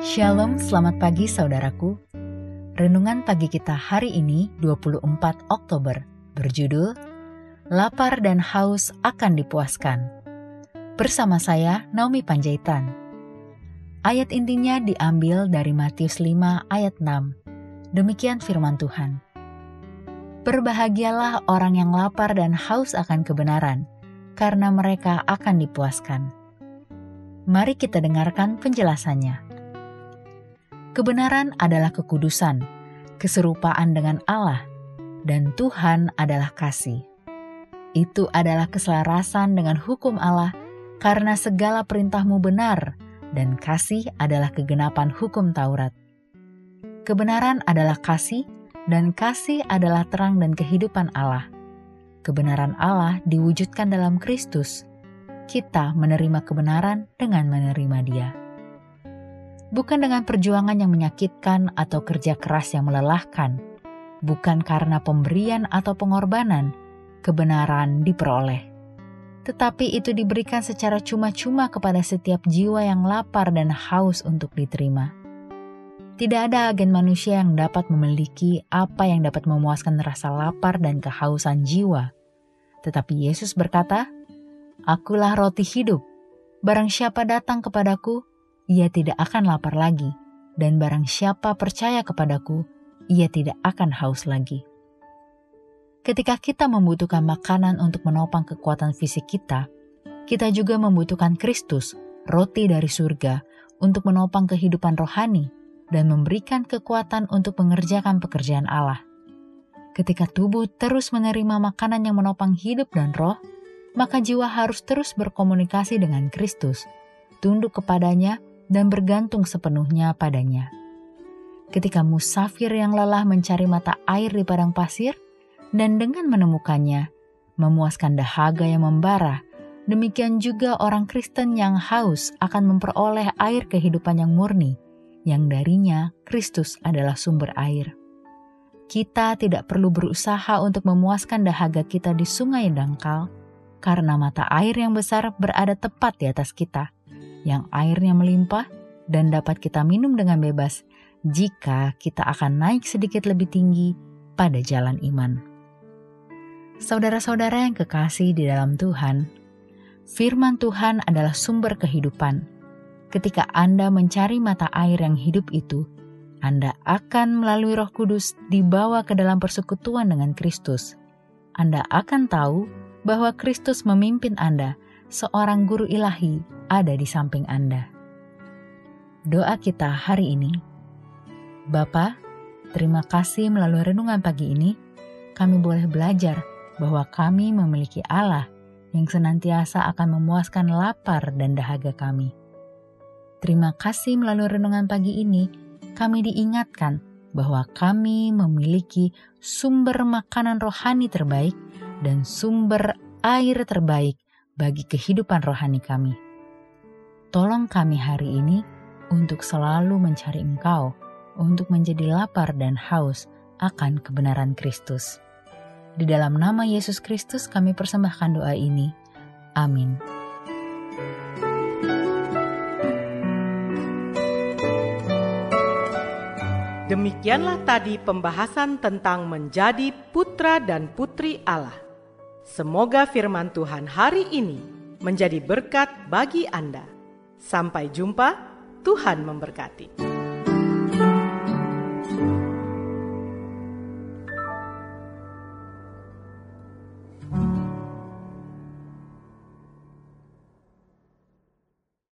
Shalom, selamat pagi saudaraku. Renungan pagi kita hari ini 24 Oktober berjudul Lapar dan Haus akan dipuaskan. Bersama saya Naomi Panjaitan. Ayat intinya diambil dari Matius 5 ayat 6. Demikian firman Tuhan. Berbahagialah orang yang lapar dan haus akan kebenaran, karena mereka akan dipuaskan. Mari kita dengarkan penjelasannya. Kebenaran adalah kekudusan, keserupaan dengan Allah, dan Tuhan adalah kasih. Itu adalah keselarasan dengan hukum Allah karena segala perintahmu benar dan kasih adalah kegenapan hukum Taurat. Kebenaran adalah kasih dan kasih adalah terang dan kehidupan Allah. Kebenaran Allah diwujudkan dalam Kristus. Kita menerima kebenaran dengan menerima Dia bukan dengan perjuangan yang menyakitkan atau kerja keras yang melelahkan, bukan karena pemberian atau pengorbanan, kebenaran diperoleh. Tetapi itu diberikan secara cuma-cuma kepada setiap jiwa yang lapar dan haus untuk diterima. Tidak ada agen manusia yang dapat memiliki apa yang dapat memuaskan rasa lapar dan kehausan jiwa. Tetapi Yesus berkata, Akulah roti hidup. Barang siapa datang kepadaku, ia tidak akan lapar lagi, dan barang siapa percaya kepadaku, ia tidak akan haus lagi. Ketika kita membutuhkan makanan untuk menopang kekuatan fisik kita, kita juga membutuhkan Kristus, roti dari surga, untuk menopang kehidupan rohani dan memberikan kekuatan untuk mengerjakan pekerjaan Allah. Ketika tubuh terus menerima makanan yang menopang hidup dan roh, maka jiwa harus terus berkomunikasi dengan Kristus, tunduk kepadanya, dan bergantung sepenuhnya padanya. Ketika musafir yang lelah mencari mata air di padang pasir, dan dengan menemukannya, memuaskan dahaga yang membara, demikian juga orang Kristen yang haus akan memperoleh air kehidupan yang murni, yang darinya Kristus adalah sumber air. Kita tidak perlu berusaha untuk memuaskan dahaga kita di sungai dangkal, karena mata air yang besar berada tepat di atas kita yang airnya melimpah dan dapat kita minum dengan bebas jika kita akan naik sedikit lebih tinggi pada jalan iman. Saudara-saudara yang kekasih di dalam Tuhan, firman Tuhan adalah sumber kehidupan. Ketika Anda mencari mata air yang hidup itu, Anda akan melalui Roh Kudus dibawa ke dalam persekutuan dengan Kristus. Anda akan tahu bahwa Kristus memimpin Anda, seorang guru ilahi ada di samping Anda. Doa kita hari ini. Bapa, terima kasih melalui renungan pagi ini, kami boleh belajar bahwa kami memiliki Allah yang senantiasa akan memuaskan lapar dan dahaga kami. Terima kasih melalui renungan pagi ini, kami diingatkan bahwa kami memiliki sumber makanan rohani terbaik dan sumber air terbaik bagi kehidupan rohani kami. Tolong kami hari ini untuk selalu mencari Engkau, untuk menjadi lapar dan haus akan kebenaran Kristus. Di dalam nama Yesus Kristus kami persembahkan doa ini. Amin. Demikianlah tadi pembahasan tentang menjadi putra dan putri Allah. Semoga firman Tuhan hari ini menjadi berkat bagi Anda. Sampai jumpa, Tuhan memberkati.